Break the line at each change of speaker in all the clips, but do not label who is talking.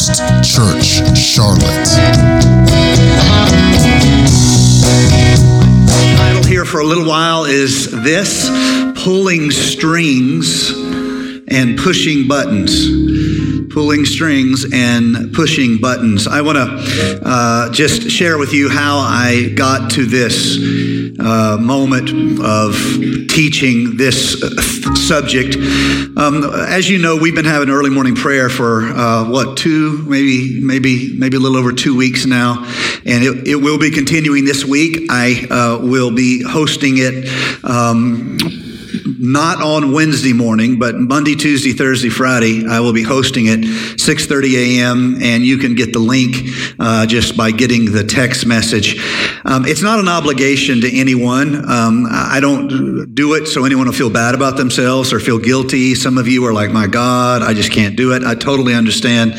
Coast Church, Charlotte.
title here for a little while is this pulling strings and pushing buttons pulling strings and pushing buttons. I want to uh, just share with you how i got to this uh, moment of teaching this uh, subject. Um, as you know we've been having early morning prayer for uh, what two maybe maybe maybe a little over two weeks now. And it, it will be continuing this week. I uh, will be hosting it um, not on Wednesday morning, but Monday, Tuesday, Thursday, Friday. I will be hosting it 6:30 a.m. and you can get the link uh, just by getting the text message. Um, it's not an obligation to anyone. Um, I don't do it so anyone will feel bad about themselves or feel guilty. Some of you are like, "My God, I just can't do it." I totally understand.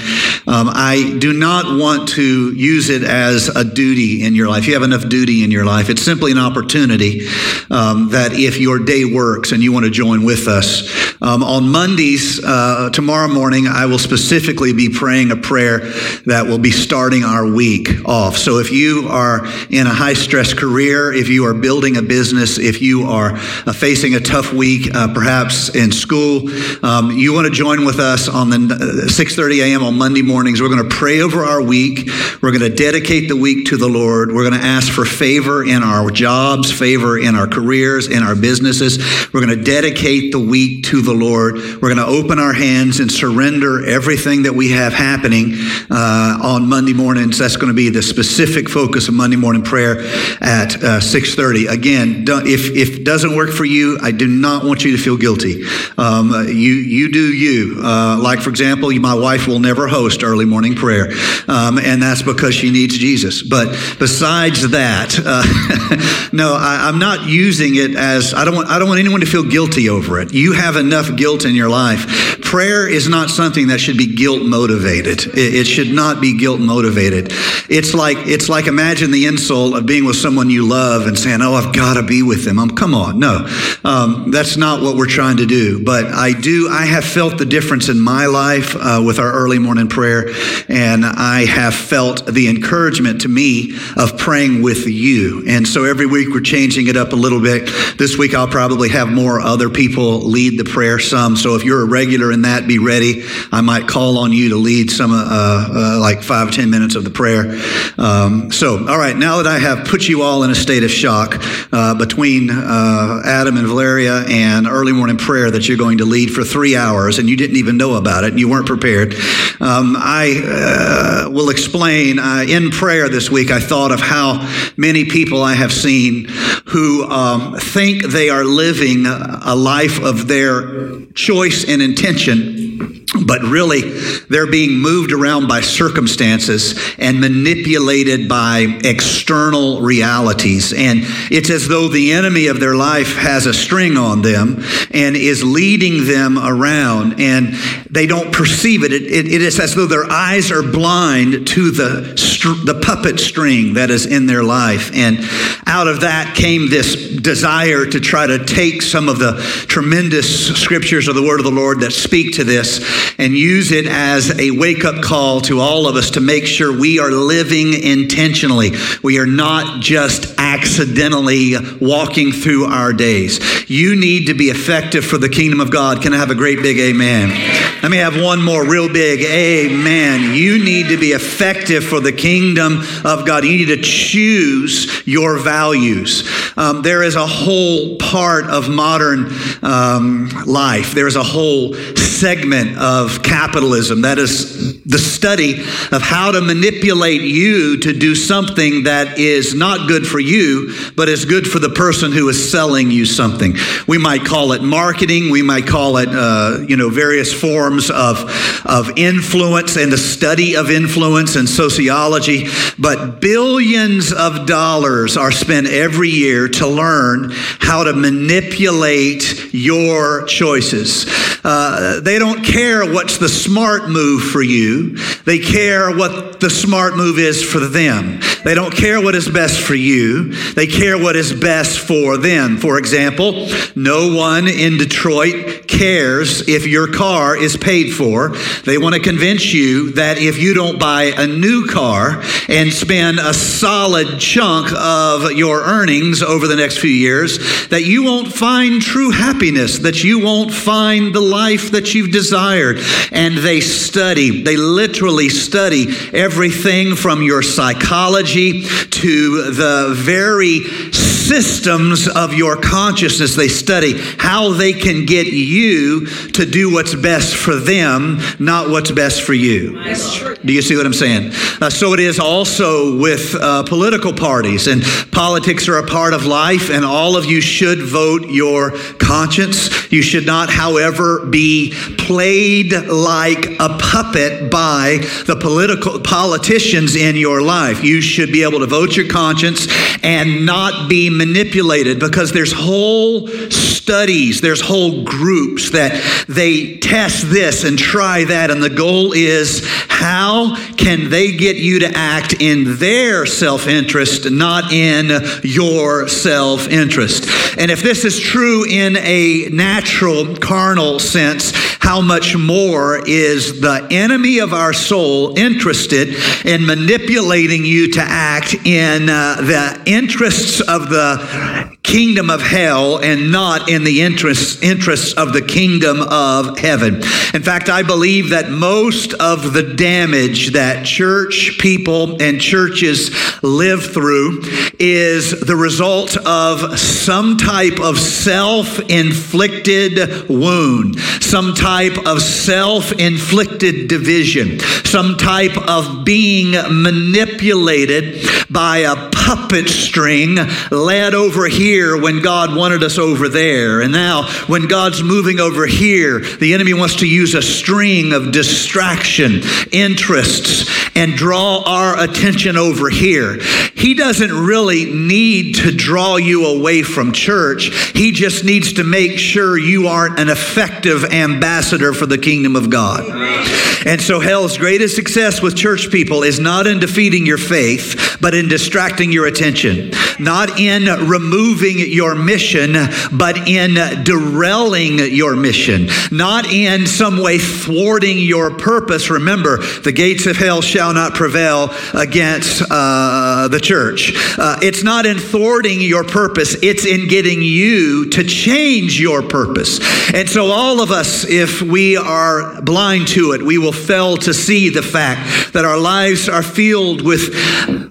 Um, I do not want to use it as a duty in your life. You have enough duty in your life. It's simply an opportunity um, that if your day works and you want to join with us. Um, on Mondays, uh, tomorrow morning, I will specifically be praying a prayer that will be starting our week off. So if you are in a high stress career, if you are building a business, if you are uh, facing a tough week, uh, perhaps in school, um, you want to join with us on the 6:30 a.m. on Monday mornings. We're going to pray over our week. We're going to dedicate the week to the Lord. We're going to ask for favor in our jobs, favor in our careers, in our businesses. We're going to dedicate the week to the Lord. We're going to open our hands and surrender everything that we have happening uh, on Monday mornings. That's going to be the specific focus of Monday morning prayer at uh, 6:30. Again, if if it doesn't work for you, I do not want you to feel guilty. Um, you you do you. Uh, like for example, my wife will never host early morning prayer, um, and that's because she needs Jesus. But besides that, uh, no, I, I'm not using it as I don't want I don't want anyone to feel guilty over it. You have enough guilt in your life. Prayer is not something that should be guilt motivated. It, it should not be guilt motivated. It's like it's like imagine the insult of being with someone you love and saying, "Oh, I've got to be with them." Um, come on, no, um, that's not what we're trying to do. But I do. I have felt the difference in my life uh, with our early morning prayer, and I have felt the encouragement to me of praying with you. And so every week we're changing it up a little bit. This week I'll probably have more other people lead the prayer some. So if you're a regular in that, be ready. I might call on you to lead some, uh, uh, like five, ten minutes of the prayer. Um, so, all right, now that I have put you all in a state of shock uh, between uh, Adam and Valeria and early morning prayer that you're going to lead for three hours and you didn't even know about it and you weren't prepared, um, I uh, will explain. Uh, in prayer this week, I thought of how many people I have seen who um, think they are living a life of their choice and intention, but really they're being moved around by circumstances and manipulated by external realities. And it's as though the enemy of their life has a string on them and is leading them around, and they don't perceive it. it, it, it is as though their eyes are blind to the, the puppet string that is in their life. And out of that came this desire to try to take some of the tremendous scriptures of the word of the Lord that speak to this and use it as a wake up call to all of us to make sure we are living intentionally. We are not just accidentally walking through our days. You need to be effective for the kingdom of God. Can I have a great big amen? Let me have one more real big amen. You need to be effective for the kingdom of God. You need to choose your values. Um, there is a whole part of modern um, life, there is a whole segment of capitalism that is the study of how to manipulate you to do something that is not good for you, but is good for the person who is selling you something. We might call it marketing. We might call it, uh, you know, various forms of, of influence and the study of influence and sociology. But billions of dollars are spent every year to learn how to manipulate your choices. Uh, they don't care what's the smart move for you. They care what the smart move is for them. They don't care what is best for you. They care what is best for them. For example, no one in Detroit cares if your car is paid for. They want to convince you that if you don't buy a new car and spend a solid chunk of your earnings over the next few years, that you won't find true happiness, that you won't find the life that you've desired. And they study, they literally study everything from your psychology to the very systems of your consciousness. They study how they can get you to do what's best for them, not what's best for you. Do you see what I'm saying? Uh, so it is also with uh, political parties, and politics are a part of life, and all of you should vote your conscience. You should not, however, be played like a puppet by the political politicians in your life. You should be able to vote your conscience and not be manipulated because there's whole studies, there's whole groups that they test this and try that, and the goal is how can they get you to act in their self interest, not in your self interest? And if this is true in a natural, carnal sense, how much more is the enemy of our soul interested in manipulating you to act in uh, the interests of the kingdom of hell and not in the interests, interests of the kingdom of heaven. In fact, I believe that most of the damage that church people and churches live through is the result of some type of self inflicted wound, some type of self inflicted division, some type of being manipulated by a puppet string led over here when God wanted us over there. And now, when God's moving over here, the enemy wants to use a string of distraction, interests, and draw our attention over here. He doesn't really need to draw you away from church, he just needs to make sure you aren't an effective ambassador for the kingdom of God. And so, hell's greatest success with church people is not in defeating your faith, but in distracting your attention. Not in removing your mission, but in derailing your mission. Not in some way thwarting your purpose. Remember, the gates of hell shall not prevail against uh, the church. Uh, it's not in thwarting your purpose, it's in getting you to change your purpose. And so, all of us, if we are blind to it, we will fail to see the fact that our lives are filled with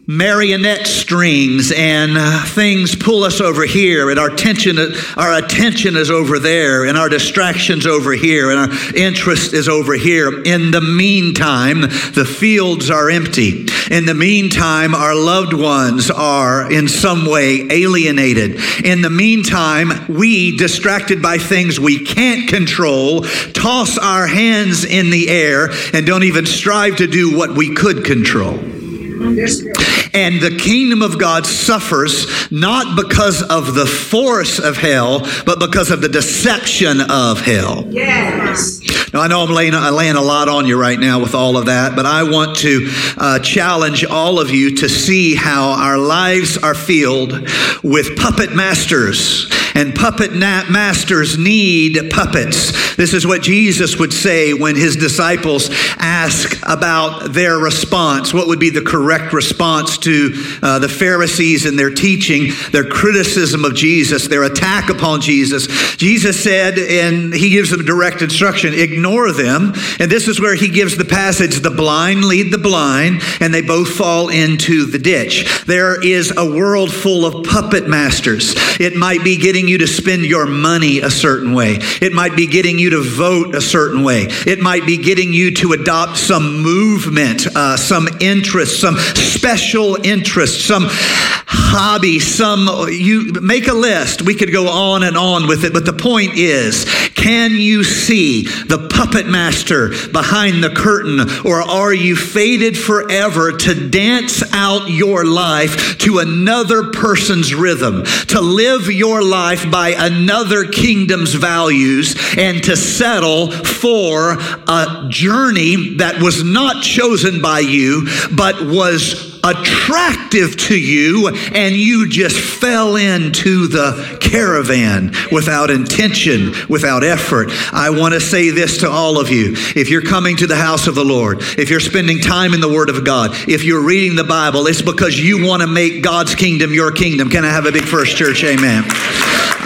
marionette strings and uh, things pull us over here and our attention our attention is over there and our distractions over here and our interest is over here. In the meantime the fields are empty. In the meantime our loved ones are in some way alienated. In the meantime we distracted by things we can't control toss our hands in the air and don't even strive to do what we could control and the kingdom of God suffers not because of the force of hell, but because of the deception of hell. Yes. Now, I know I'm laying, I'm laying a lot on you right now with all of that, but I want to uh, challenge all of you to see how our lives are filled with puppet masters. And puppet masters need puppets. This is what Jesus would say when his disciples ask about their response. What would be the correct response to uh, the Pharisees and their teaching, their criticism of Jesus, their attack upon Jesus. Jesus said, and he gives them direct instruction ignore them. And this is where he gives the passage the blind lead the blind, and they both fall into the ditch. There is a world full of puppet masters. It might be getting you to spend your money a certain way, it might be getting you to vote a certain way, it might be getting you to adopt some movement, uh, some interest, some special interest, some hobby, some you make a list. We could go on and on with it, but the point is, can you see the puppet master behind the curtain, or are you fated forever to dance out your life to another person's rhythm, to live your life by another kingdom's values, and to settle for a journey that was not chosen by you, but was attractive to you and you just fell into the caravan without intention, without effort. I want to say this to all of you. If you're coming to the house of the Lord, if you're spending time in the Word of God, if you're reading the Bible, it's because you want to make God's kingdom your kingdom. Can I have a big first church? Amen.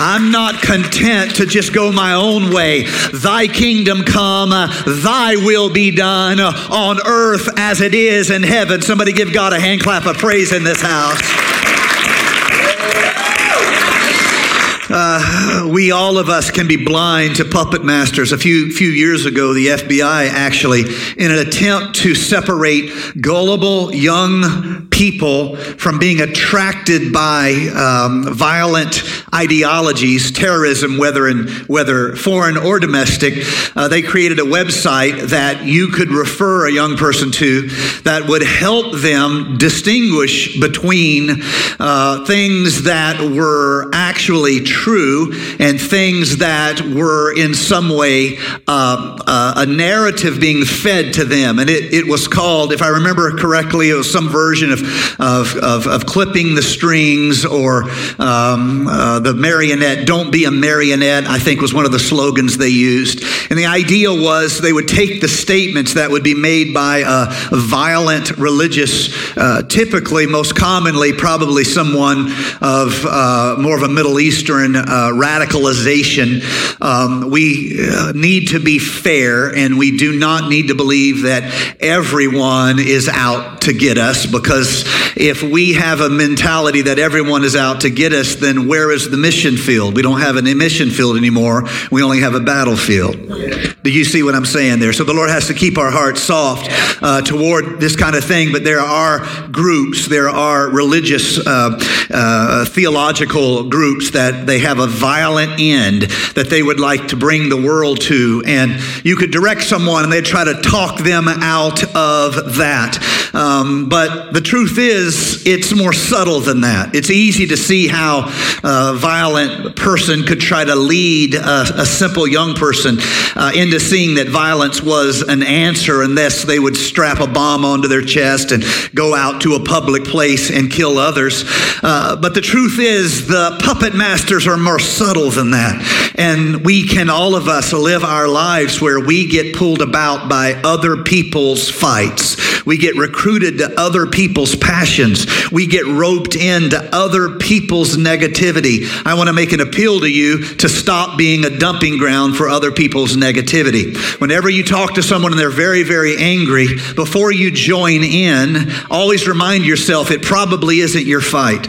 I'm not content to just go my own way. Thy kingdom come, thy will be done on earth as it is in heaven. Somebody give God a hand clap of praise in this house. Uh, we all of us can be blind to puppet masters. A few few years ago, the FBI actually, in an attempt to separate gullible young people from being attracted by um, violent ideologies, terrorism, whether in whether foreign or domestic, uh, they created a website that you could refer a young person to that would help them distinguish between uh, things that were actually true and things that were in some way uh, uh, a narrative being fed to them. And it, it was called, if I remember correctly, it was some version of, of, of, of clipping the strings or um, uh, the marionette, don't be a marionette, I think was one of the slogans they used. And the idea was they would take the statements that would be made by a, a violent religious, uh, typically, most commonly, probably someone of uh, more of a Middle Eastern uh, radicalization. Um, we uh, need to be fair, and we do not need to believe that everyone is out to get us, because if we have a mentality that everyone is out to get us, then where is the mission field? We don't have an mission field anymore. We only have a battlefield. Do you see what I'm saying there? So the Lord has to keep our hearts soft uh, toward this kind of thing, but there are groups, there are religious, uh, uh, theological groups that they have a violent end that they would like to bring the world to. And you could direct someone and they'd try to talk them out of that. Um, but the truth is, it's more subtle than that. It's easy to see how a violent person could try to lead a, a simple young person uh, into seeing that violence was an answer, thus they would strap a bomb onto their chest and go out to a public place and kill others. Uh, but the truth is, the puppet masters are more subtle than that. And we can, all of us, live our lives where we get pulled about by other people's fights. We get recruited to other people's passions. We get roped into other people's negativity. I want to make an appeal to you to stop being a dumping ground for other people's negativity. Whenever you talk to someone and they're very, very angry, before you join in, always remind yourself it probably isn't your fight.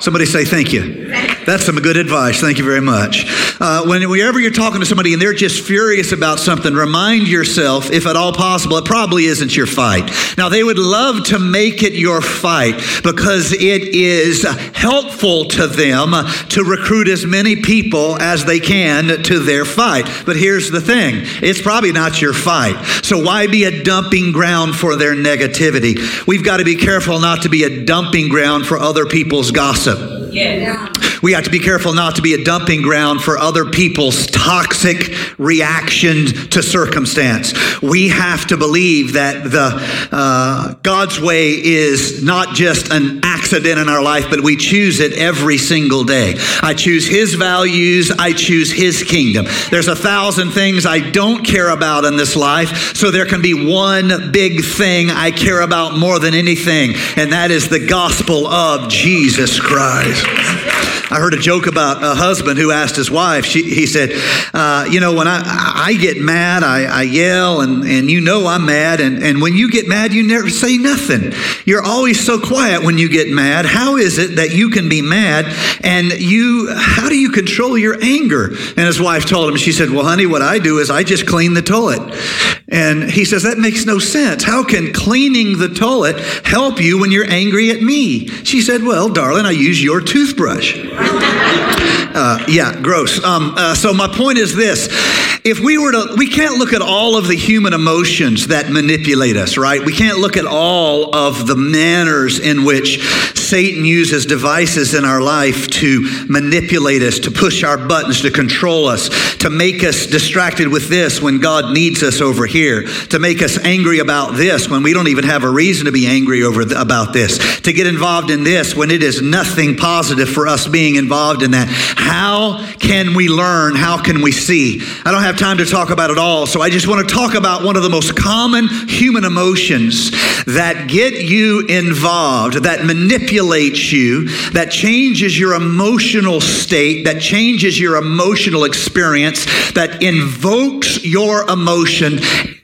Somebody say thank you. That's some good advice. Thank you very much. Uh, whenever you're talking to somebody and they're just furious about something, remind yourself, if at all possible, it probably isn't your fight. Now, they would love to make it your fight because it is helpful to them to recruit as many people as they can to their fight. But here's the thing it's probably not your fight. So, why be a dumping ground for their negativity? We've got to be careful not to be a dumping ground for other people's gossip. Yeah. We have to be careful not to be a dumping ground for other people's toxic reaction to circumstance. We have to believe that the uh, God's way is not just an accident in our life, but we choose it every single day. I choose His values. I choose His kingdom. There's a thousand things I don't care about in this life, so there can be one big thing I care about more than anything, and that is the gospel of Jesus Christ. I heard a joke about a husband who asked his wife, she, he said, uh, You know, when I, I get mad, I, I yell, and, and you know I'm mad. And, and when you get mad, you never say nothing. You're always so quiet when you get mad. How is it that you can be mad and you, how do you control your anger? And his wife told him, She said, Well, honey, what I do is I just clean the toilet. And he says, That makes no sense. How can cleaning the toilet help you when you're angry at me? She said, Well, darling, I use your toothbrush. Uh, yeah, gross. Um, uh, so my point is this: if we were to, we can't look at all of the human emotions that manipulate us, right? We can't look at all of the manners in which Satan uses devices in our life to manipulate us, to push our buttons, to control us, to make us distracted with this when God needs us over here, to make us angry about this when we don't even have a reason to be angry over th- about this, to get involved in this when it is nothing positive for us being involved in that. How can we learn? How can we see? I don't have time to talk about it all, so I just want to talk about one of the most common human emotions that get you involved, that manipulates you, that changes your emotional state, that changes your emotional experience, that invokes your emotion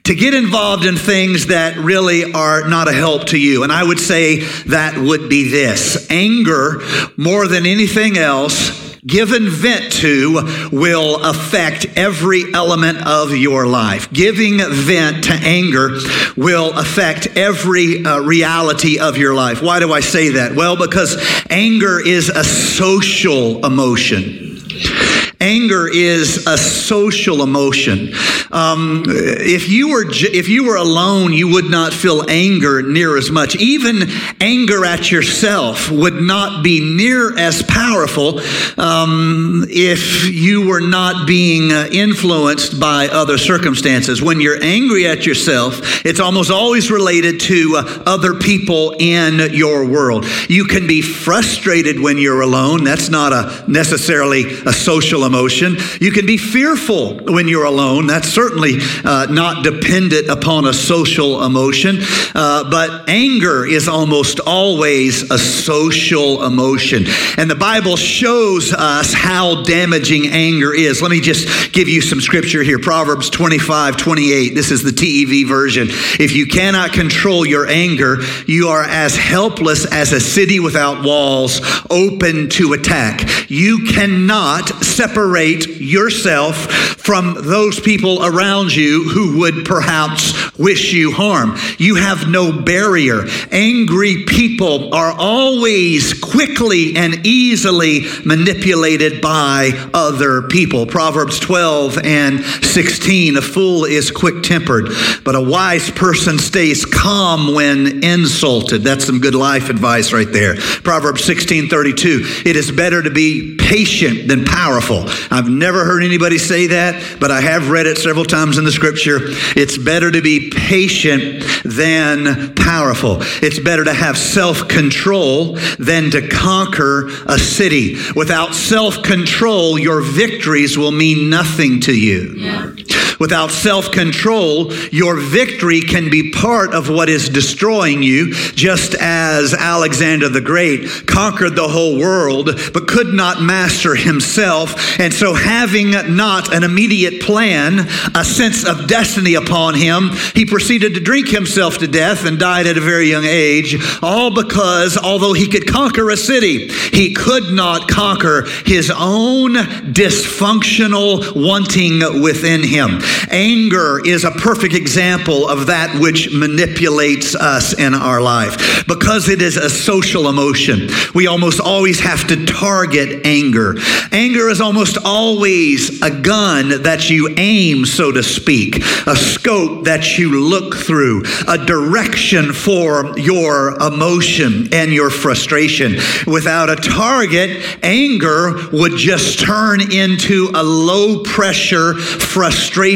to get involved in things that really are not a help to you. And I would say that would be this anger, more than anything else, given vent to will affect every element of your life. Giving vent to anger will affect every uh, reality of your life. Why do I say that? Well, because anger is a social emotion. Anger is a social emotion. Um, if you were if you were alone, you would not feel anger near as much. Even anger at yourself would not be near as powerful um, if you were not being uh, influenced by other circumstances. When you're angry at yourself, it's almost always related to uh, other people in your world. You can be frustrated when you're alone. That's not a necessarily a social emotion emotion. You can be fearful when you're alone. That's certainly uh, not dependent upon a social emotion. Uh, but anger is almost always a social emotion. And the Bible shows us how damaging anger is. Let me just give you some scripture here Proverbs 25, 28. This is the TEV version. If you cannot control your anger, you are as helpless as a city without walls, open to attack. You cannot separate separate yourself from those people around you who would perhaps wish you harm. You have no barrier. Angry people are always quickly and easily manipulated by other people. Proverbs 12 and 16 A fool is quick tempered, but a wise person stays calm when insulted. That's some good life advice right there. Proverbs 16 32 It is better to be patient than powerful. I've never heard anybody say that, but I have read it several times in the scripture. It's better to be patient than powerful. It's better to have self control than to conquer a city. Without self control, your victories will mean nothing to you. Yeah. Without self control, your victory can be part of what is destroying you, just as Alexander the Great conquered the whole world but could not master himself. And so, having not an immediate plan, a sense of destiny upon him, he proceeded to drink himself to death and died at a very young age, all because although he could conquer a city, he could not conquer his own dysfunctional wanting within him. Anger is a perfect example of that which manipulates us in our life. Because it is a social emotion, we almost always have to target anger. Anger is almost always a gun that you aim, so to speak, a scope that you look through, a direction for your emotion and your frustration. Without a target, anger would just turn into a low pressure frustration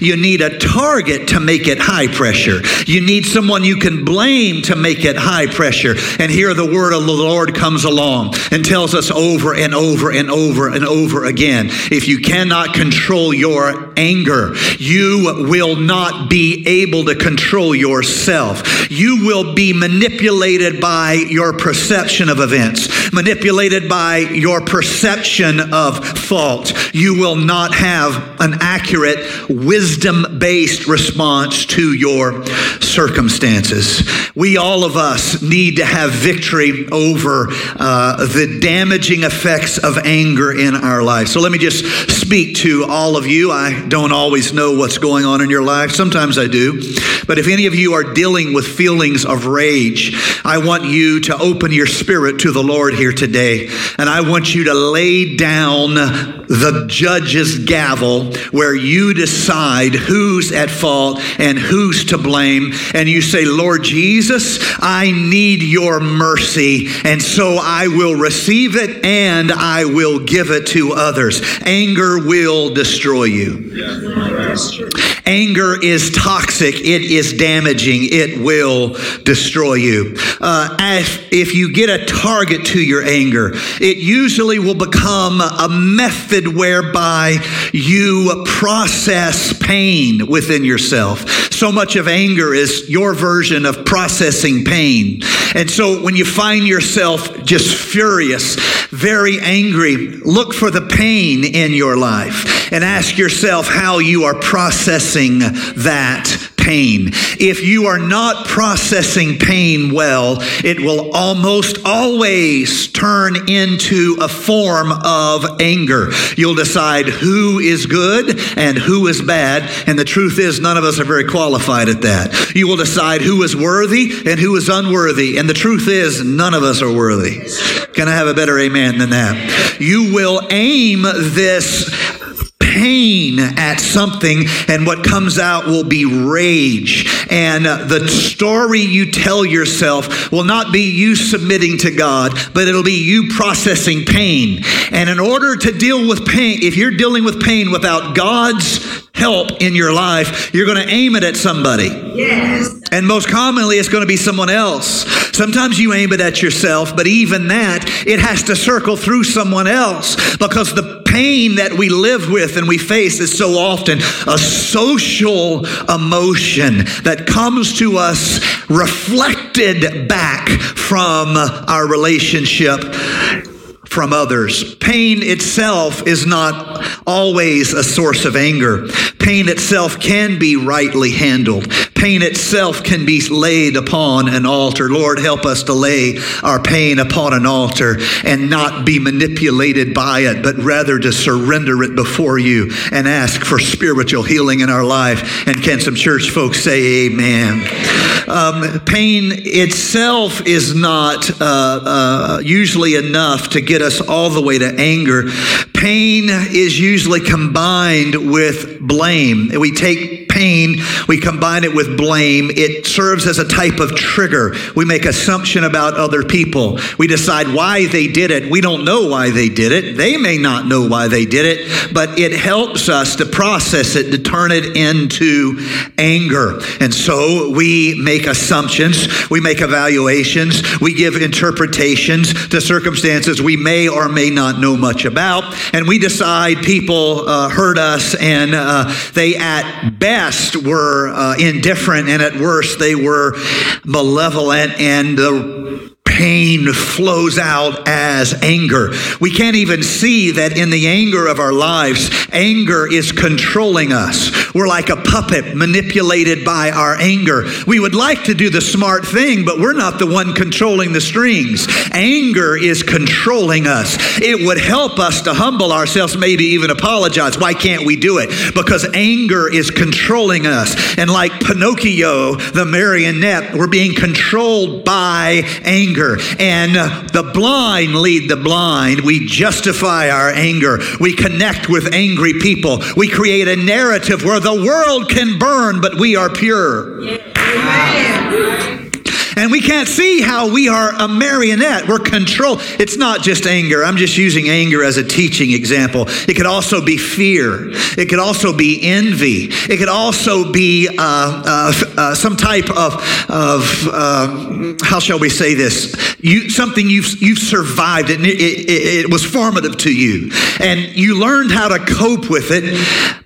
you need a target to make it high pressure. You need someone you can blame to make it high pressure. And here the word of the Lord comes along and tells us over and over and over and over again if you cannot control your anger, you will not be able to control yourself. You will be manipulated by your perception of events, manipulated by your perception of fault. You will not have an accurate appropriate, wisdom based response to your circumstances. We, all of us, need to have victory over uh, the damaging effects of anger in our life. So let me just speak to all of you. I don't always know what's going on in your life, sometimes I do. But if any of you are dealing with feelings of rage, I want you to open your spirit to the Lord here today. And I want you to lay down the judge's gavel where you decide who's at fault and who's to blame. And you say, Lord Jesus, I need your mercy. And so I will receive it and I will give it to others. Anger will destroy you. Anger is toxic, it is damaging, it will destroy you. Uh, if, if you get a target to your anger, it usually will become a method whereby you process pain within yourself. So much of anger is your version of processing pain. And so when you find yourself just furious, very angry, look for the pain in your life and ask yourself how you are processing that pain. If you are not processing pain well, it will almost always turn into a form of anger. You'll decide who is good and who is bad, and the truth is, none of us are very qualified at that. You will decide who is worthy and who is unworthy, and the truth is, none of us are worthy. Can I have a better amen than that? You will aim this pain at something, and what comes out will be rage. And uh, the story you tell yourself will not be you submitting to God, but it'll be you processing pain. And in order to deal with pain, if you're dealing with pain without God's help in your life, you're going to aim it at somebody. Yes. And most commonly, it's going to be someone else. Sometimes you aim it at yourself, but even that, it has to circle through someone else because the pain that we live with and we face is so often a social emotion that comes to us reflected back from our relationship from others. Pain itself is not always a source of anger. Pain itself can be rightly handled. Pain itself can be laid upon an altar. Lord, help us to lay our pain upon an altar and not be manipulated by it, but rather to surrender it before you and ask for spiritual healing in our life. And can some church folks say amen? Um, pain itself is not uh, uh, usually enough to get us all the way to anger. Pain is usually combined with blame. We take pain, we combine it with blame. It serves as a type of trigger. We make assumption about other people. We decide why they did it. We don't know why they did it. They may not know why they did it, but it helps us to process it, to turn it into anger. And so we make assumptions, we make evaluations, we give interpretations to circumstances we may or may not know much about, and we decide people uh, hurt us and uh, they at best were uh, indifferent and at worst they were malevolent and the pain flows out as anger. We can't even see that in the anger of our lives, anger is controlling us. We're like a puppet manipulated by our anger. We would like to do the smart thing, but we're not the one controlling the strings. Anger is controlling us. It would help us to humble ourselves, maybe even apologize. Why can't we do it? Because anger is controlling us. And like Pinocchio, the marionette, we're being controlled by anger anger. And uh, the blind lead the blind. We justify our anger. We connect with angry people. We create a narrative where the world can burn, but we are pure. Yeah. And we can't see how we are a marionette. We're controlled. It's not just anger. I'm just using anger as a teaching example. It could also be fear. It could also be envy. It could also be uh, uh, uh, some type of, of uh, how shall we say this? You, something you've, you've survived. It, it, it, it was formative to you. And you learned how to cope with it,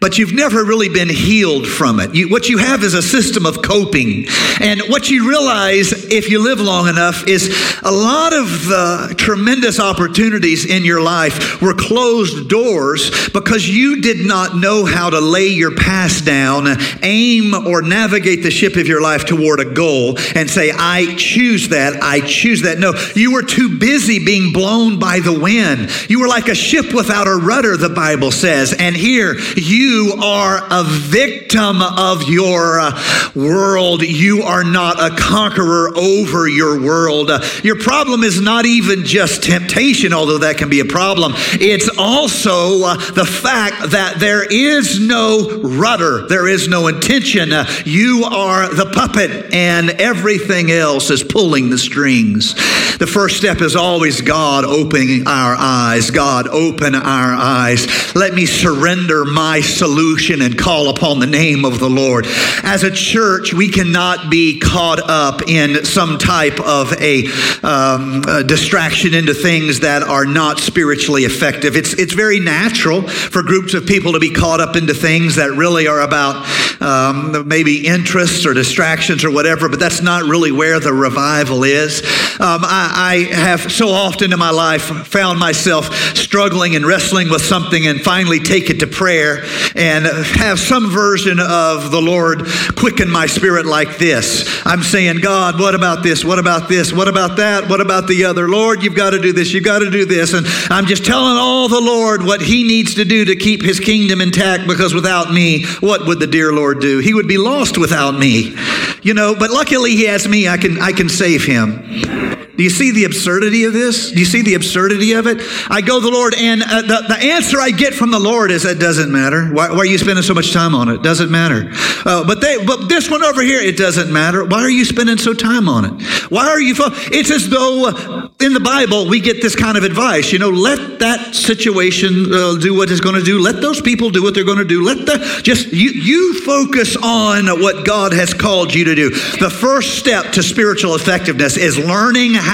but you've never really been healed from it. You, what you have is a system of coping. And what you realize if you live long enough, is a lot of the tremendous opportunities in your life were closed doors because you did not know how to lay your past down, aim or navigate the ship of your life toward a goal and say, I choose that, I choose that. No, you were too busy being blown by the wind. You were like a ship without a rudder, the Bible says. And here you are a victim of your uh, world. You are not a conqueror over your world. Your problem is not even just temptation, although that can be a problem. It's also uh, the fact that there is no rudder, there is no intention. Uh, you are the puppet, and everything else is pulling the strings. The first step is always God opening our eyes. God, open our eyes. Let me surrender my solution and call upon the name of the Lord. As a church, we cannot be caught up in some type of a, um, a distraction into things that are not spiritually effective. It's, it's very natural for groups of people to be caught up into things that really are about um, maybe interests or distractions or whatever, but that's not really where the revival is. Um, I, I have so often in my life found myself struggling and wrestling with something and finally take it to prayer and have some version of the Lord quicken my spirit like this. I'm saying, God, what about this? What about this? What about that? What about the other? Lord, you've got to do this. You've got to do this. And I'm just telling all the Lord what He needs to do to keep His kingdom intact because without me, what would the dear Lord do? He would be lost without me. You know, but luckily He has me. I can, I can save Him. Do you see the absurdity of this? Do you see the absurdity of it? I go to the Lord, and uh, the, the answer I get from the Lord is that doesn't matter. Why, why are you spending so much time on it? Doesn't matter. Uh, but they, but this one over here, it doesn't matter. Why are you spending so time on it? Why are you? It's as though uh, in the Bible we get this kind of advice. You know, let that situation uh, do what it's going to do. Let those people do what they're going to do. Let the just you you focus on what God has called you to do. The first step to spiritual effectiveness is learning how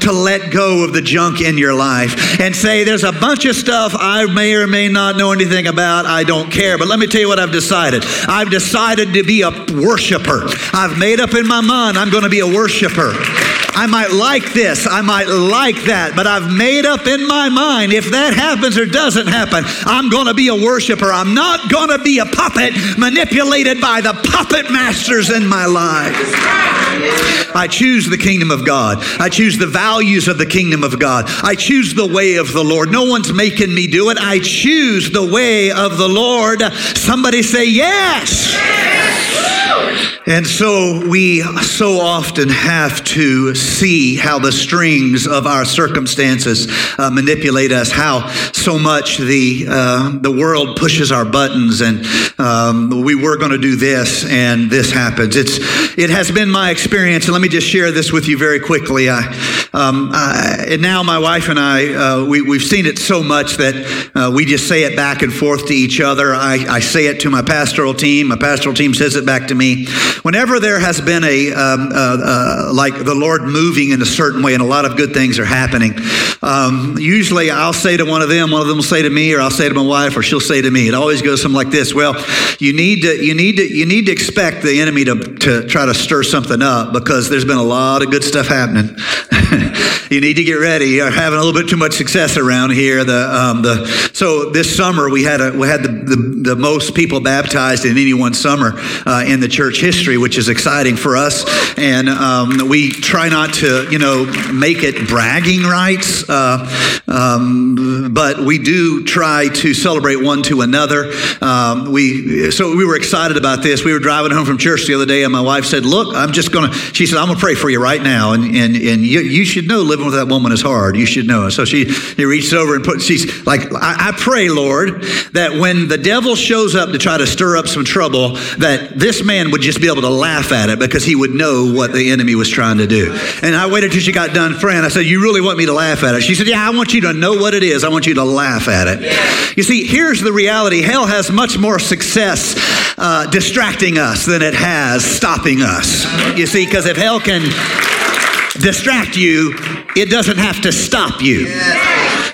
to let go of the junk in your life and say, there's a bunch of stuff I may or may not know anything about. I don't care. But let me tell you what I've decided. I've decided to be a worshiper. I've made up in my mind I'm going to be a worshiper. I might like this, I might like that, but I've made up in my mind if that happens or doesn't happen, I'm going to be a worshiper. I'm not going to be a puppet manipulated by the puppet masters in my life. I choose the kingdom of God. I choose the values of the kingdom of God. I choose the way of the Lord. No one's making me do it. I choose the way of the Lord. Somebody say yes. And so we so often have to see how the strings of our circumstances uh, manipulate us, how so much the, uh, the world pushes our buttons and um, we were going to do this and this happens. It's, it has been my experience, and let me just share this with you very quickly. I, um, I, and now my wife and I, uh, we, we've seen it so much that uh, we just say it back and forth to each other. I, I say it to my pastoral team. My pastoral team says it back to me. Whenever there has been a, um, uh, uh, like the Lord moving in a certain way and a lot of good things are happening, um, usually I'll say to one of them, one of them will say to me, or I'll say to my wife, or she'll say to me. It always goes something like this. Well, you need to, you need to, you need to expect the enemy to, to try to stir something up because there's been a lot of good stuff happening. you need to get ready. You're having a little bit too much success around here. The, um, the, so this summer we had a, we had the, the, the most people baptized in any one summer uh, in the church history, which is exciting for us. And um, we try not to, you know, make it bragging rights, uh, um, but we do try to celebrate one to another. Um, we so we were excited about this. We were driving home from church the other day, and my wife said, "Look, I'm just going to." She said, "I'm to pray for you right now, and and and you, you should know living with that woman is hard. You should know." So she, she reached over and put. She's like, I, "I pray, Lord, that when the devil shows up to try to stir up some trouble, that this man would just be able to laugh at it because he would know what the enemy was trying to do." And I waited till she got done praying. I said, "You really want me to laugh at it?" She said, "Yeah, I want you to know what it is. I want you to laugh at it." Yeah. You see, here's the reality: hell has much more success uh, distracting us than it has stopping us. You see, because if hell can distract you, it doesn't have to stop you.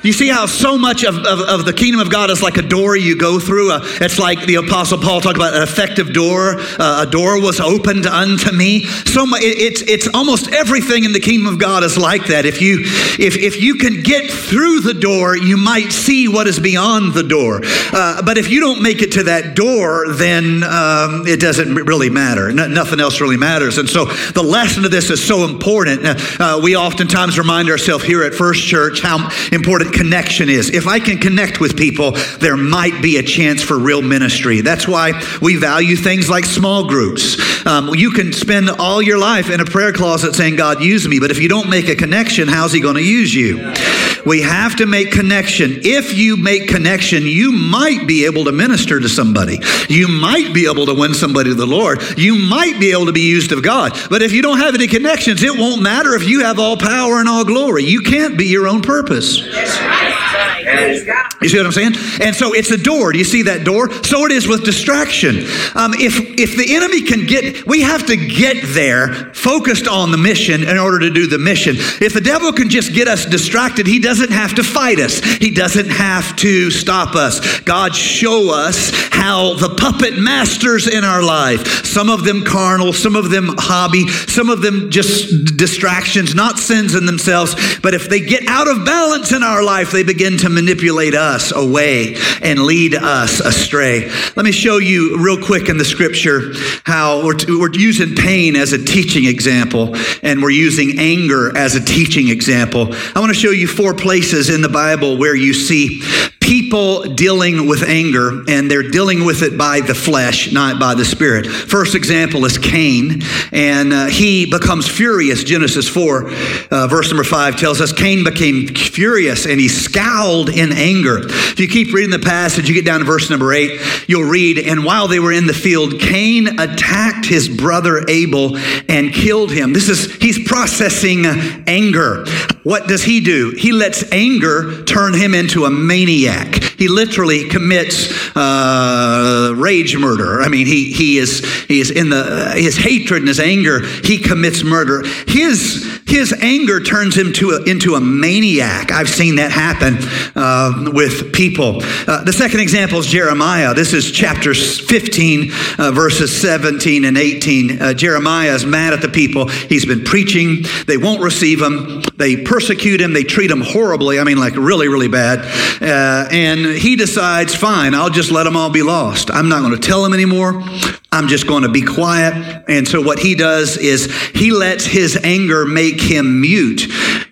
You see how so much of, of, of the kingdom of God is like a door you go through? Uh, it's like the Apostle Paul talked about an effective door. Uh, a door was opened unto me. So much, it, it's, it's almost everything in the kingdom of God is like that. If you, if, if you can get through the door, you might see what is beyond the door. Uh, but if you don't make it to that door, then um, it doesn't really matter. No, nothing else really matters. And so the lesson of this is so important. Uh, we oftentimes remind ourselves here at First Church how important connection is. If I can connect with people, there might be a chance for real ministry. That's why we value things like small groups. Um, you can spend all your life in a prayer closet saying, God, use me. But if you don't make a connection, how's he going to use you? We have to make connection. If you make connection, you might be able to minister to somebody. You might be able to win somebody to the Lord. You might be able to be used of God. But if you don't have any connections, it won't matter if you have all power and all glory. You can't be your own purpose. You see what I'm saying? And so it's a door. Do you see that door? So it is with distraction. Um, if if the enemy can get, we have to get there focused on the mission in order to do the mission. If the devil can just get us distracted, he doesn't have to fight us. He doesn't have to stop us. God show us how the puppet masters in our life, some of them carnal, some of them hobby, some of them just distractions, not sins in themselves, but if they get out of balance in our life, they begin to manipulate us away and lead us astray. Let me show you real quick in the scripture how we're, we're using pain as a teaching example and we're using anger as a teaching example. I want to show you four places in the Bible where you see people dealing with anger, and they're dealing with it by the flesh, not by the spirit. First example is Cain, and uh, he becomes furious. Genesis 4, uh, verse number 5 tells us Cain became furious and he scowled in anger. If you keep reading the passage, you get down to verse number 8, you'll read, And while they were in the field, Cain attacked his brother Abel and killed him. This is, he's processing anger. What does he do? He lets anger turn him into a maniac. He literally commits uh, rage murder. I mean, he, he, is, he is in the, his hatred and his anger, he commits murder. His, his anger turns him to a, into a maniac. I've seen that happen uh, with people. Uh, the second example is Jeremiah. This is chapter 15, uh, verses 17 and 18. Uh, Jeremiah is mad at the people. He's been preaching. They won't receive him. They persecute him. They treat him horribly. I mean, like really, really bad. Uh, and he decides, fine, I'll just let them all be lost. I'm not going to tell them anymore. I'm just going to be quiet. And so what he does is he lets his anger make him mute.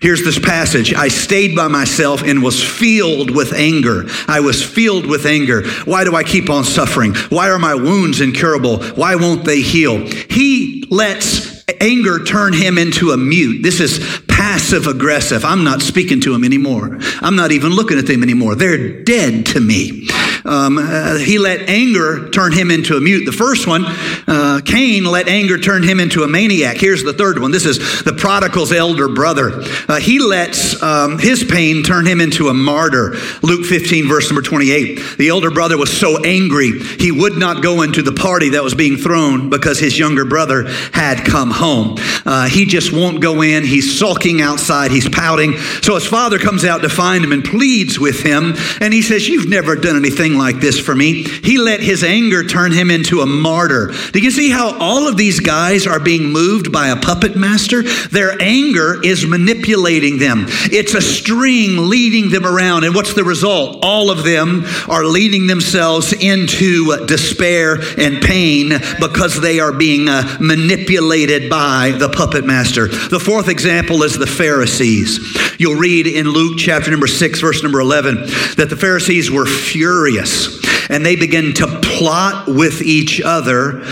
Here's this passage. I stayed by myself and was filled with anger. I was filled with anger. Why do I keep on suffering? Why are my wounds incurable? Why won't they heal? He lets anger turn him into a mute. This is passive aggressive. I'm not speaking to him anymore. I'm not even looking at them anymore. They're dead to me. Um, uh, he let anger turn him into a mute. The first one, uh, Cain let anger turn him into a maniac. Here's the third one. This is the prodigal's elder brother. Uh, he lets um, his pain turn him into a martyr. Luke 15, verse number 28. The elder brother was so angry, he would not go into the party that was being thrown because his younger brother had come home. Uh, he just won't go in. He's sulking outside. He's pouting. So his father comes out to find him and pleads with him. And he says, You've never done anything like this for me. He let his anger turn him into a martyr. Do you see how all of these guys are being moved by a puppet master? Their anger is manipulating them, it's a string leading them around. And what's the result? All of them are leading themselves into despair and pain because they are being uh, manipulated by the puppet master. The fourth example is the Pharisees. You'll read in Luke chapter number 6, verse number 11, that the Pharisees were furious and they began to plot with each other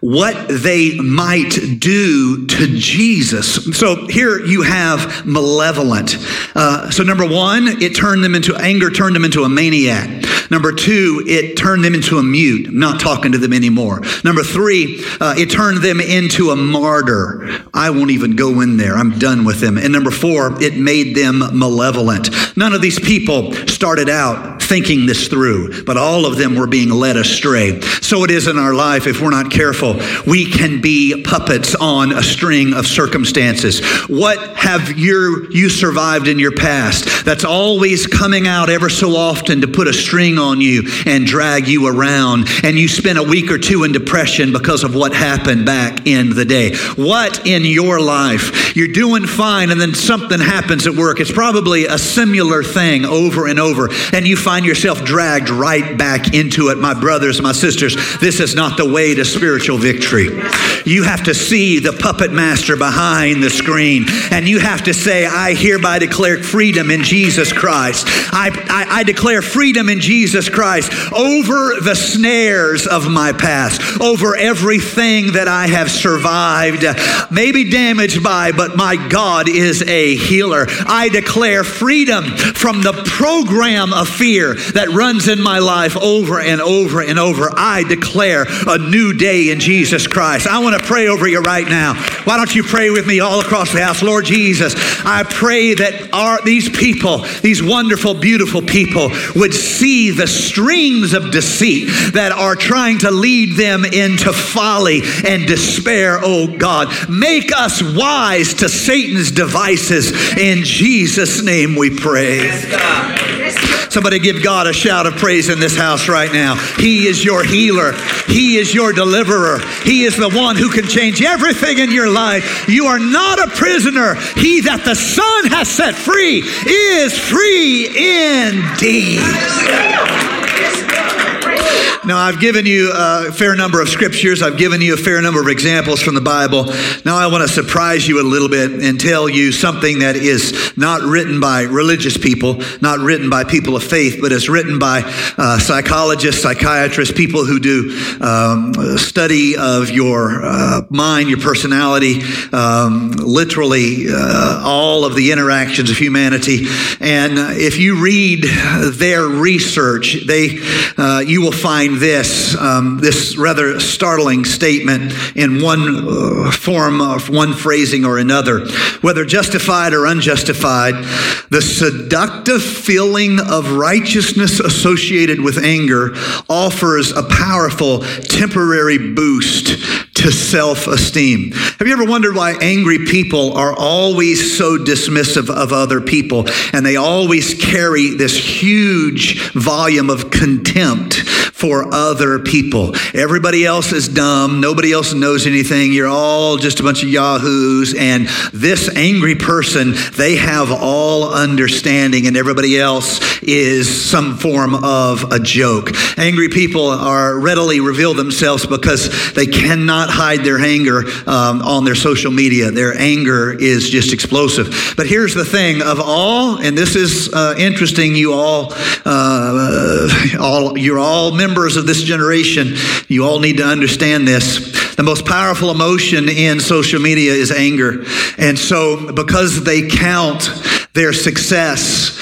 what they might do to Jesus. So here you have malevolent. Uh, so, number one, it turned them into anger, turned them into a maniac. Number two, it turned them into a mute, not talking to them anymore. Number three, uh, it turned them into a martyr. I won't even go in there, I'm done with them. And number four, it made them malevolent. None of these people started out thinking this through, but all of them were being led astray. So it is in our life if we're not careful. We can be puppets on a string of circumstances. What have your, you survived in your past that's always coming out ever so often to put a string on you and drag you around? And you spend a week or two in depression because of what happened back in the day. What in your life? You're doing fine and then something happens at work. It's probably a similar thing over and over. And you find yourself dragged right back into it. My brothers, my sisters, this is not the way to spiritual victory. You have to see the puppet master behind the screen and you have to say, I hereby declare freedom in Jesus Christ. I, I, I declare freedom in Jesus Christ over the snares of my past, over everything that I have survived, maybe damaged by, but my God is a healer. I declare freedom from the program of fear that runs in my life over and over and over. I declare a new day in Jesus Christ. I want to pray over you right now. Why don't you pray with me all across the house? Lord Jesus, I pray that our, these people, these wonderful, beautiful people, would see the strings of deceit that are trying to lead them into folly and despair, oh God. Make us wise to Satan's devices. In Jesus' name we pray. Somebody give God a shout of praise in this house right now. He is your healer. He is your deliverer. He is the one who can change everything in your life. You are not a prisoner. He that the Son has set free is free indeed. Now, I've given you a fair number of scriptures. I've given you a fair number of examples from the Bible. Now, I want to surprise you a little bit and tell you something that is not written by religious people, not written by people of faith, but is written by uh, psychologists, psychiatrists, people who do um, study of your uh, mind, your personality, um, literally uh, all of the interactions of humanity. And if you read their research, they uh, you will find this, um, this rather startling statement in one uh, form of one phrasing or another. Whether justified or unjustified, the seductive feeling of righteousness associated with anger offers a powerful temporary boost to self esteem. Have you ever wondered why angry people are always so dismissive of other people and they always carry this huge volume of contempt for other people? Everybody else is dumb. Nobody else knows anything. You're all just a bunch of yahoos. And this angry person, they have all understanding, and everybody else is some form of a joke. Angry people are readily reveal themselves because they cannot hide their anger um, on their social media. Their anger is just explosive. But here's the thing of all, and this is uh, interesting, you all, uh, all, you're all members of this generation. You all need to understand this. The most powerful emotion in social media is anger. And so, because they count their success,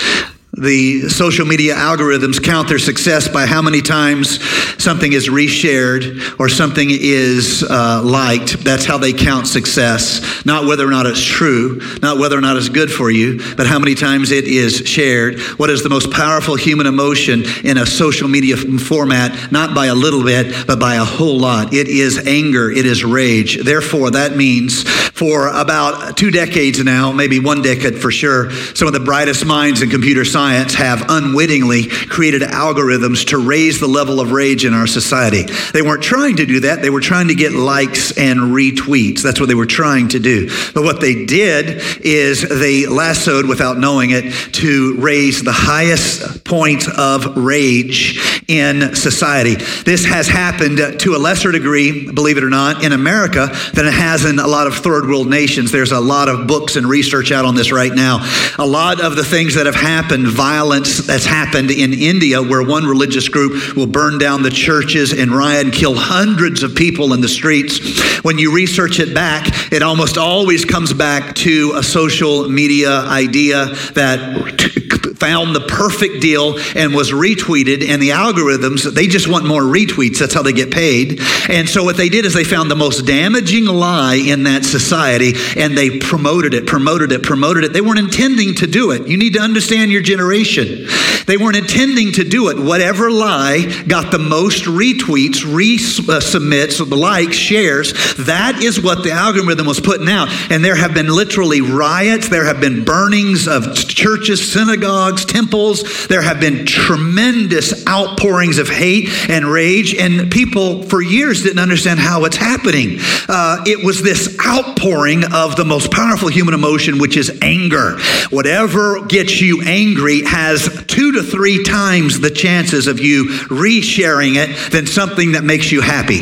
the social media algorithms count their success by how many times something is reshared or something is uh, liked. That's how they count success. Not whether or not it's true, not whether or not it's good for you, but how many times it is shared. What is the most powerful human emotion in a social media format? Not by a little bit, but by a whole lot. It is anger, it is rage. Therefore, that means for about two decades now, maybe one decade for sure, some of the brightest minds in computer science have unwittingly created algorithms to raise the level of rage in our society. They weren't trying to do that, they were trying to get likes and retweets. That's what they were trying to do. But what they did is they lassoed, without knowing it, to raise the highest point of rage in society. This has happened to a lesser degree, believe it or not, in America than it has in a lot of third world nations. There's a lot of books and research out on this right now. A lot of the things that have happened violence that's happened in India, where one religious group will burn down the churches and riot and kill hundreds of people in the streets. When you research it back, it almost always comes back to a social media idea that found the perfect deal and was retweeted. And the algorithms, they just want more retweets. That's how they get paid. And so what they did is they found the most damaging lie in that society and they promoted it, promoted it, promoted it. They weren't intending to do it. You need to understand your generation. They weren't intending to do it. Whatever lie got the most retweets, resubmits, likes, shares, that is what the algorithm was putting out. And there have been literally riots, there have been burnings of churches, synagogues, temples. There have been tremendous outpourings of hate and rage, and people for years didn't understand how it's happening. Uh, it was this outpouring of the most powerful human emotion, which is anger. Whatever gets you angry has two to three times the chances of you resharing it than something that makes you happy.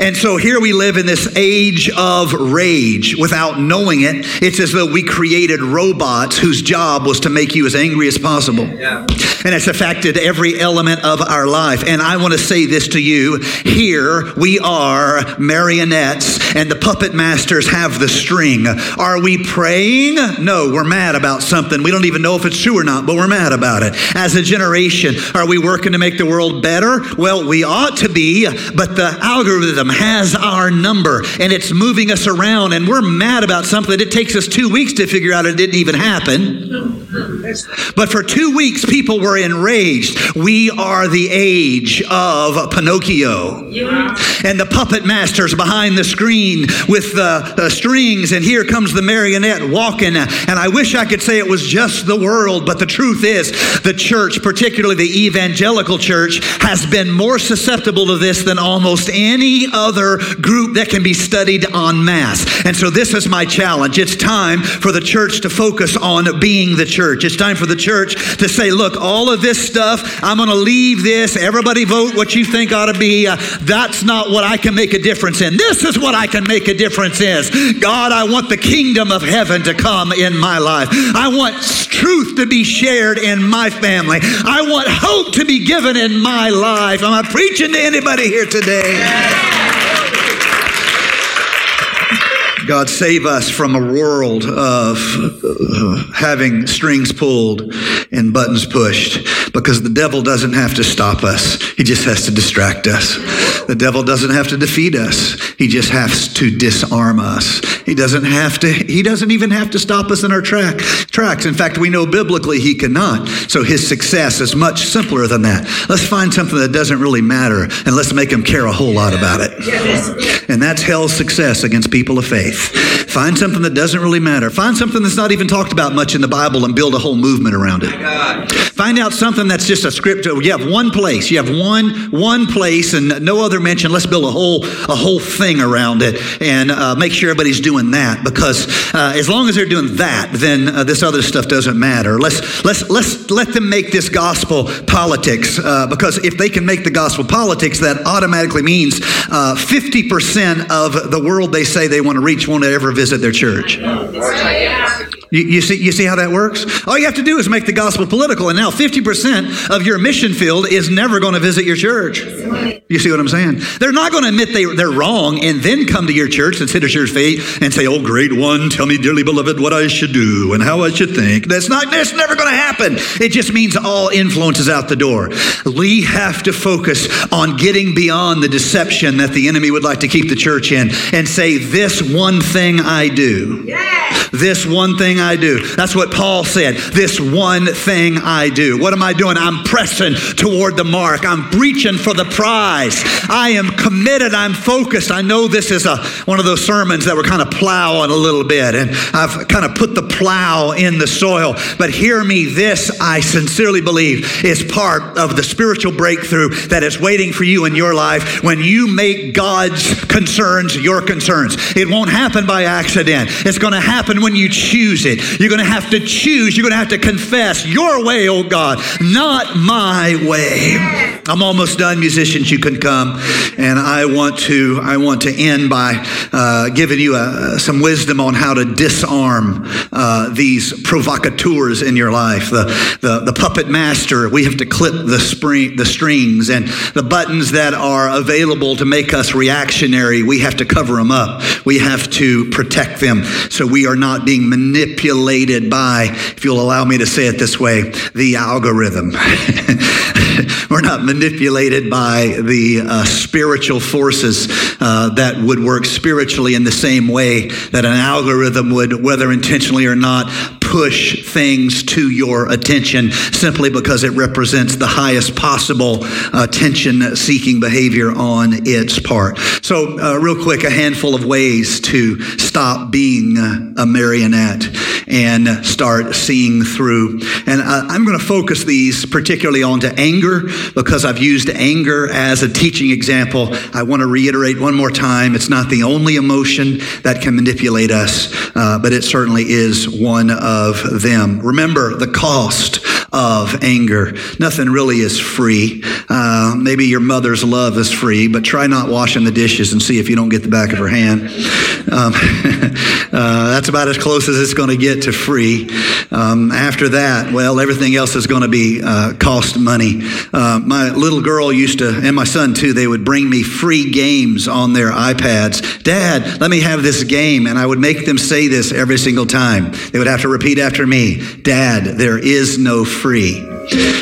And so here we live in this age of rage without knowing it. It's as though we created robots whose job was to make you as angry as possible. Yeah. And it's affected every element of our life. And I want to say this to you here we are marionettes, and the puppet masters have the string. Are we praying? No, we're mad about something. We don't even know if it's true or not, but we're mad about it. As a generation, are we working to make the world better? Well, we ought to be, but the algorithm has our number and it's moving us around and we're mad about something it takes us two weeks to figure out it didn't even happen. But for two weeks, people were enraged. We are the age of Pinocchio. Yeah. And the puppet masters behind the screen with the, the strings, and here comes the marionette walking. And I wish I could say it was just the world, but the truth is, the church, particularly the evangelical church, has been more susceptible to this than almost any other group that can be studied en masse. And so, this is my challenge. It's time for the church to focus on being the church. It's time for the church to say, look, all of this stuff, I'm going to leave this. Everybody vote what you think ought to be. Uh, that's not what I can make a difference in. This is what I can make a difference in. God, I want the kingdom of heaven to come in my life. I want truth to be shared in my family. I want hope to be given in my life. Am I preaching to anybody here today? God, save us from a world of uh, having strings pulled and buttons pushed because the devil doesn't have to stop us. He just has to distract us. The devil doesn't have to defeat us. He just has to disarm us. He doesn't have to, he doesn't even have to stop us in our track, tracks. In fact, we know biblically he cannot. So his success is much simpler than that. Let's find something that doesn't really matter and let's make him care a whole lot about it. And that's hell's success against people of faith. Find something that doesn't really matter. Find something that's not even talked about much in the Bible and build a whole movement around it. Find out something that's just a script. You have one place. You have one one place and no other mention. Let's build a whole a whole thing around it and uh, make sure everybody's doing that. Because uh, as long as they're doing that, then uh, this other stuff doesn't matter. Let's let's let's let them make this gospel politics. Uh, because if they can make the gospel politics, that automatically means uh, fifty percent of the world they say they want to reach won't ever visit their church. You, you, see, you see how that works? All you have to do is make the gospel political, and now 50% of your mission field is never going to visit your church. You see what I'm saying? They're not going to admit they, they're wrong and then come to your church and sit at your feet and say, Oh, great one, tell me, dearly beloved, what I should do and how I should think. That's not, that's never going to happen. It just means all influence is out the door. We have to focus on getting beyond the deception that the enemy would like to keep the church in and say, This one thing I do. Yeah. This one thing I do. That's what Paul said. This one thing I do. What am I doing? I'm pressing toward the mark. I'm reaching for the prize. I am committed. I'm focused. I know this is a, one of those sermons that we're kind of plowing a little bit, and I've kind of put the plow in the soil. But hear me, this I sincerely believe is part of the spiritual breakthrough that is waiting for you in your life when you make God's concerns your concerns. It won't happen by accident. It's going to happen when you choose it. You're going to have to choose. You're going to have to confess your way, oh God, not my way. I'm almost done, musicians. You can come, and I want to. I want to end by uh, giving you uh, some wisdom on how to disarm uh, these provocateurs in your life. The, the the puppet master. We have to clip the spring, the strings, and the buttons that are available to make us reactionary. We have to cover them up. We have to protect them so we are not being manipulated manipulated by, if you'll allow me to say it this way, the algorithm. We're not manipulated by the uh, spiritual forces uh, that would work spiritually in the same way that an algorithm would, whether intentionally or not, push things to your attention simply because it represents the highest possible attention seeking behavior on its part. So, uh, real quick, a handful of ways to stop being a marionette and start seeing through. And uh, I'm going to focus these particularly onto anger because I've used anger as a teaching example. I want to reiterate one more time it's not the only emotion that can manipulate us, uh, but it certainly is one of them. Remember the cost of anger. Nothing really is free. Uh, maybe your mother's love is free, but try not washing the dishes and see if you don't get the back of her hand. Um, uh, that's about as close as it's going to get to free. Um, after that, well, everything else is going to be uh, cost money. Uh, my little girl used to, and my son too, they would bring me free games on their iPads. Dad, let me have this game. And I would make them say this every single time. They would have to repeat after me Dad, there is no free.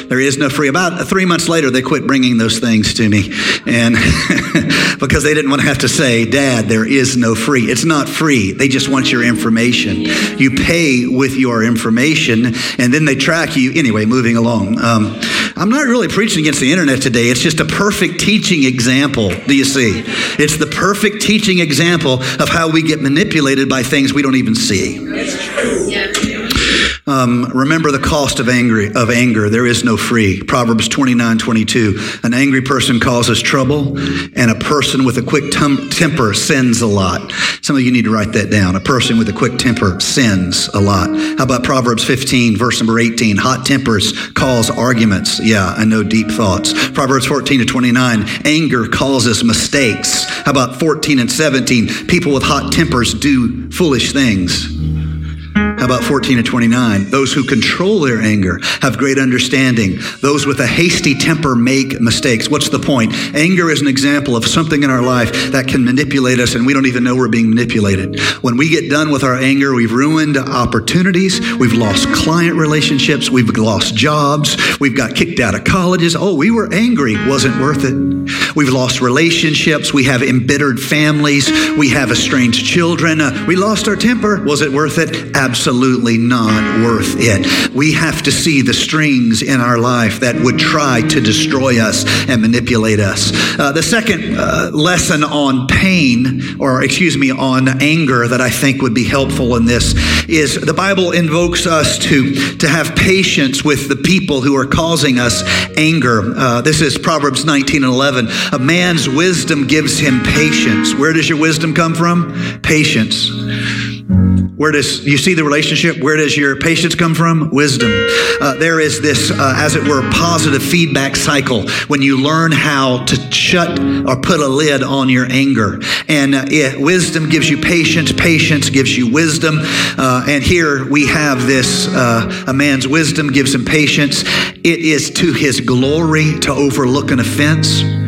There is no free. About three months later, they quit bringing those things to me. And because they didn't want to have to say, Dad, there is no free. It's not free. They just want your information. You pay with your information, and then they track you. Anyway, moving along. Um, I'm not really preaching against the internet today. It's just a perfect teaching example. Do you see? It's the perfect teaching example of how we get manipulated by things we don't even see. It's true. Yeah. Um, remember the cost of anger, of anger. There is no free. Proverbs 29, 22. An angry person causes trouble, and a person with a quick tum- temper sins a lot. Some of you need to write that down. A person with a quick temper sins a lot. How about Proverbs 15, verse number 18? Hot tempers cause arguments. Yeah, I know deep thoughts. Proverbs 14 to 29. Anger causes mistakes. How about 14 and 17? People with hot tempers do foolish things. How about 14 and 29? Those who control their anger have great understanding. Those with a hasty temper make mistakes. What's the point? Anger is an example of something in our life that can manipulate us and we don't even know we're being manipulated. When we get done with our anger, we've ruined opportunities, we've lost client relationships, we've lost jobs, we've got kicked out of colleges. Oh, we were angry, wasn't worth it. We've lost relationships, we have embittered families, we have estranged children. Uh, we lost our temper, was it worth it? Absolutely absolutely not worth it. We have to see the strings in our life that would try to destroy us and manipulate us. Uh, the second uh, lesson on pain, or excuse me, on anger that I think would be helpful in this is the Bible invokes us to, to have patience with the people who are causing us anger. Uh, this is Proverbs 19 and 11. A man's wisdom gives him patience. Where does your wisdom come from? Patience. Where does you see the relationship? Where does your patience come from? Wisdom. Uh, there is this, uh, as it were, positive feedback cycle when you learn how to shut or put a lid on your anger. And uh, it, wisdom gives you patience. Patience gives you wisdom. Uh, and here we have this: uh, a man's wisdom gives him patience. It is to his glory to overlook an offense.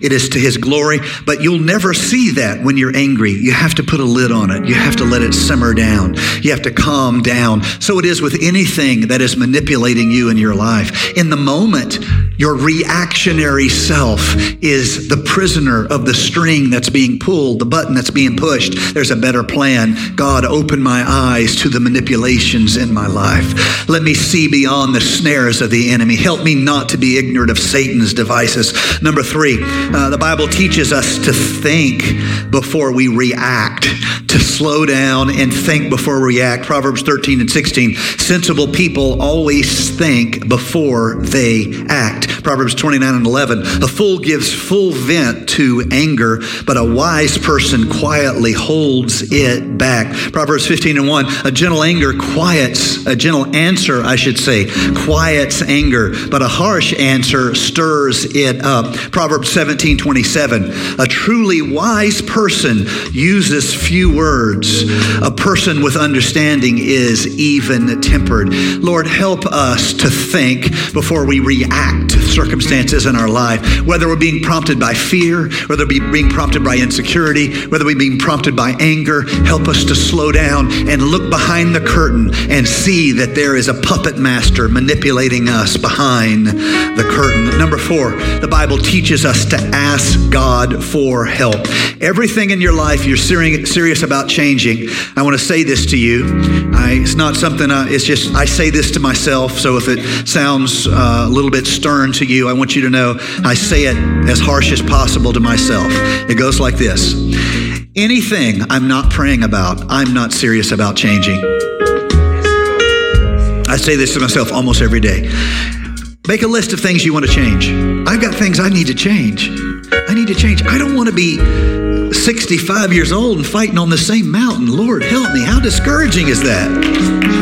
It is to his glory, but you'll never see that when you're angry. You have to put a lid on it. You have to let it simmer down. You have to calm down. So it is with anything that is manipulating you in your life. In the moment, your reactionary self is the prisoner of the string that's being pulled, the button that's being pushed. There's a better plan. God, open my eyes to the manipulations in my life. Let me see beyond the snares of the enemy. Help me not to be ignorant of Satan's devices. Number three, uh, the Bible teaches us to think before we react, to slow down and think before we react. Proverbs 13 and 16. Sensible people always think before they act. Proverbs 29 and 11. A fool gives full vent to anger, but a wise person quietly holds it back. Proverbs 15 and 1. A gentle anger quiets, a gentle answer, I should say, quiets anger, but a harsh answer stirs it up. Proverbs 17 27. A truly wise person uses few words. A person with understanding is even tempered. Lord, help us to think before we react circumstances in our life, whether we're being prompted by fear, whether we're being prompted by insecurity, whether we're being prompted by anger, help us to slow down and look behind the curtain and see that there is a puppet master manipulating us behind the curtain. Number four, the Bible teaches us to ask God for help. Everything in your life you're serious about changing. I want to say this to you. I, it's not something, I, it's just, I say this to myself. So if it sounds uh, a little bit stern to you, I want you to know I say it as harsh as possible to myself. It goes like this Anything I'm not praying about, I'm not serious about changing. I say this to myself almost every day. Make a list of things you want to change. I've got things I need to change. I need to change. I don't want to be 65 years old and fighting on the same mountain. Lord, help me. How discouraging is that?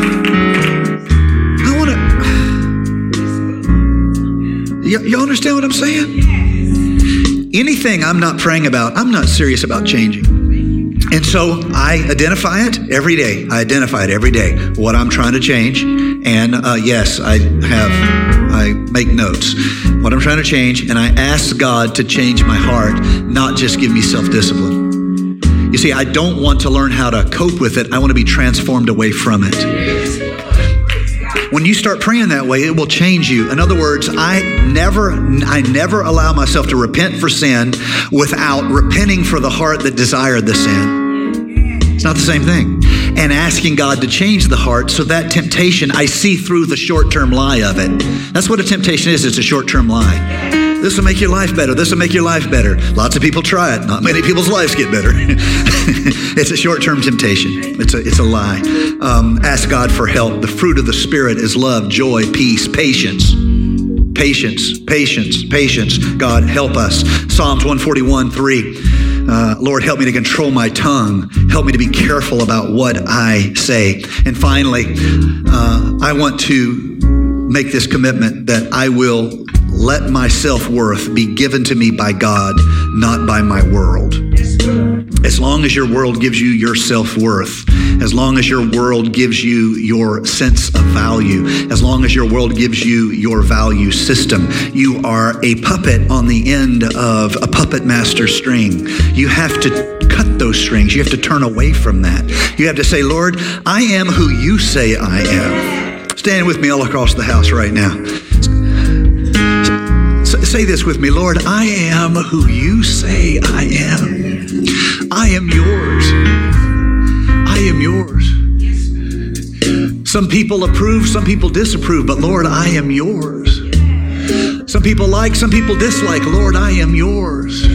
Y- you understand what I'm saying? Anything I'm not praying about, I'm not serious about changing. And so I identify it every day. I identify it every day, what I'm trying to change. And uh, yes, I have I make notes, what I'm trying to change, and I ask God to change my heart, not just give me self discipline. You see, I don't want to learn how to cope with it, I want to be transformed away from it. When you start praying that way, it will change you. In other words, I never I never allow myself to repent for sin without repenting for the heart that desired the sin. It's not the same thing and asking God to change the heart so that temptation, I see through the short term lie of it. That's what a temptation is it's a short term lie. This will make your life better. This will make your life better. Lots of people try it. Not many people's lives get better. it's a short term temptation, it's a, it's a lie. Um, ask God for help. The fruit of the Spirit is love, joy, peace, patience. Patience, patience, patience. God, help us. Psalms 141 3. Uh, Lord, help me to control my tongue. Help me to be careful about what I say. And finally, uh, I want to make this commitment that I will let my self worth be given to me by God, not by my world. As long as your world gives you your self worth, as long as your world gives you your sense of value, as long as your world gives you your value system, you are a puppet on the end of a puppet master string. You have to cut those strings. You have to turn away from that. You have to say, Lord, I am who you say I am. Stand with me all across the house right now. Say this with me, Lord, I am who you say I am. I am yours. I am yours. Some people approve, some people disapprove, but Lord, I am yours. Some people like, some people dislike. Lord, I am yours.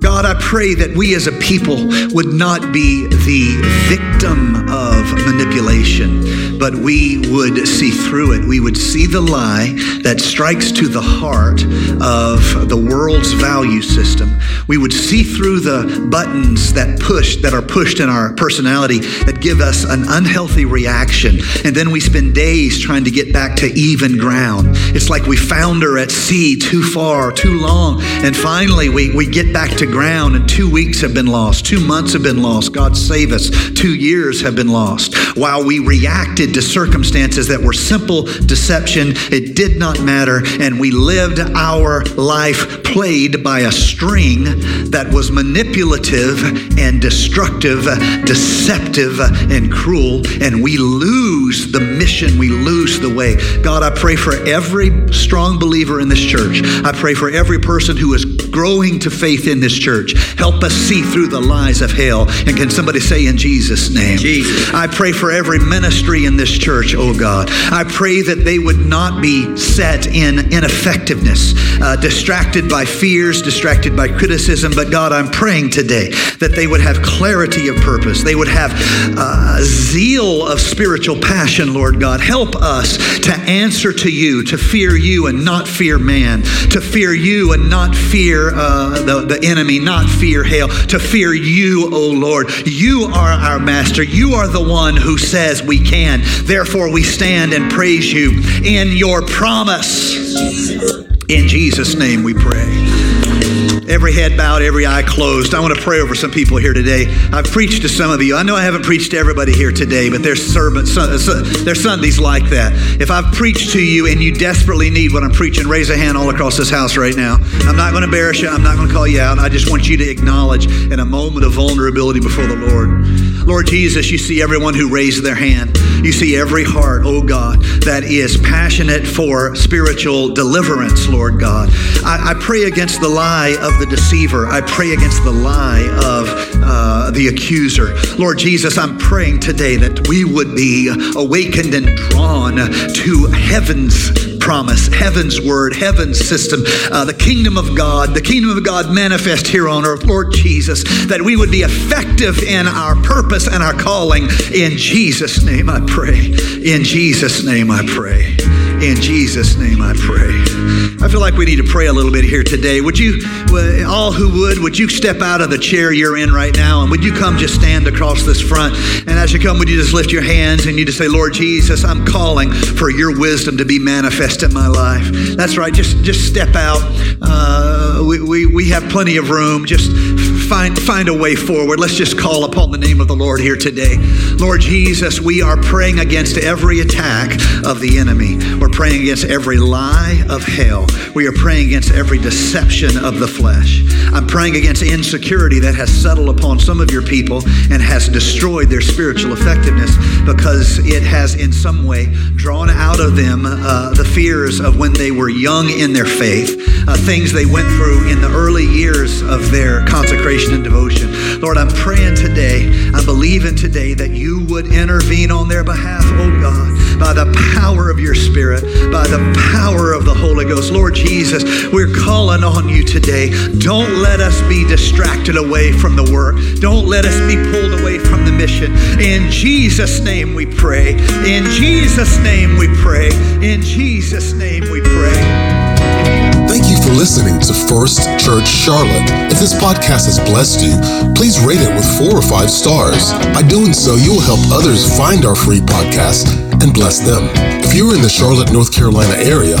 God, I pray that we as a people would not be the victim of manipulation, but we would see through it. We would see the lie that strikes to the heart of the world's value system. We would see through the buttons that push that are pushed in our personality that give us an unhealthy reaction. And then we spend days trying to get back to even ground. It's like we founder at sea too far, too long, and finally we, we get back to ground, and two weeks have been lost, two months have been lost. God save us. Two years have been lost. While we reacted to circumstances that were simple deception, it did not matter, and we lived our life played by a string that was manipulative and destructive, deceptive and cruel, and we lose the mission, we lose the way. God, I pray for every strong believer in this church. I pray for every person who is growing to faith in this church. Help us see through the lies of hell. And can somebody say in Jesus' name? Jesus. I pray for every ministry in this church, oh God. I pray that they would not be set in ineffectiveness, uh, distracted by fears, distracted by criticism. But God, I'm praying today that they would have clarity of purpose. They would have uh, zeal of spiritual passion, Lord God. Help us to answer to you, to fear you and not fear man, to fear you and not fear uh, the, the enemy not fear hell, to fear you, O Lord. You are our master. You are the one who says we can. Therefore, we stand and praise you in your promise. In Jesus' name we pray. Every head bowed, every eye closed. I want to pray over some people here today. I've preached to some of you. I know I haven't preached to everybody here today, but there's sermons, uh, there's Sundays like that. If I've preached to you and you desperately need what I'm preaching, raise a hand all across this house right now. I'm not going to embarrass you. I'm not going to call you out. I just want you to acknowledge in a moment of vulnerability before the Lord. Lord Jesus, you see everyone who raised their hand. You see every heart, oh God, that is passionate for spiritual deliverance, Lord God. I, I pray against the lie of the deceiver. I pray against the lie of uh, the accuser. Lord Jesus, I'm praying today that we would be awakened and drawn to heaven's promise, heaven's word, heaven's system, uh, the kingdom of God, the kingdom of God manifest here on earth, Lord Jesus, that we would be effective in our purpose and our calling. In Jesus' name I pray. In Jesus' name I pray. In Jesus' name I pray. I feel like we need to pray a little bit here today. Would you, all who would, would you step out of the chair you're in right now and would you come just stand across this front? And as you come, would you just lift your hands and you just say, Lord Jesus, I'm calling for your wisdom to be manifest in my life. That's right. Just, just step out. Uh, we, we, we have plenty of room. Just find, find a way forward. Let's just call upon the name of the Lord here today. Lord Jesus, we are praying against every attack of the enemy. We're praying against every lie of hell. We are praying against every deception of the flesh. I'm praying against insecurity that has settled upon some of your people and has destroyed their spiritual effectiveness because it has in some way drawn out of them uh, the fears of when they were young in their faith, uh, things they went through in the early years of their consecration and devotion. Lord, I'm praying today, I'm believing today that you would intervene on their behalf, oh God, by the power of your Spirit, by the power of the Holy Ghost. Lord Jesus, we're calling on you today. Don't let us be distracted away from the work. Don't let us be pulled away from the mission. In Jesus' name we pray. In Jesus' name we pray. In Jesus' name we pray
listening to First Church Charlotte. If this podcast has blessed you, please rate it with four or five stars. By doing so, you will help others find our free podcast and bless them. If you're in the Charlotte, North Carolina area,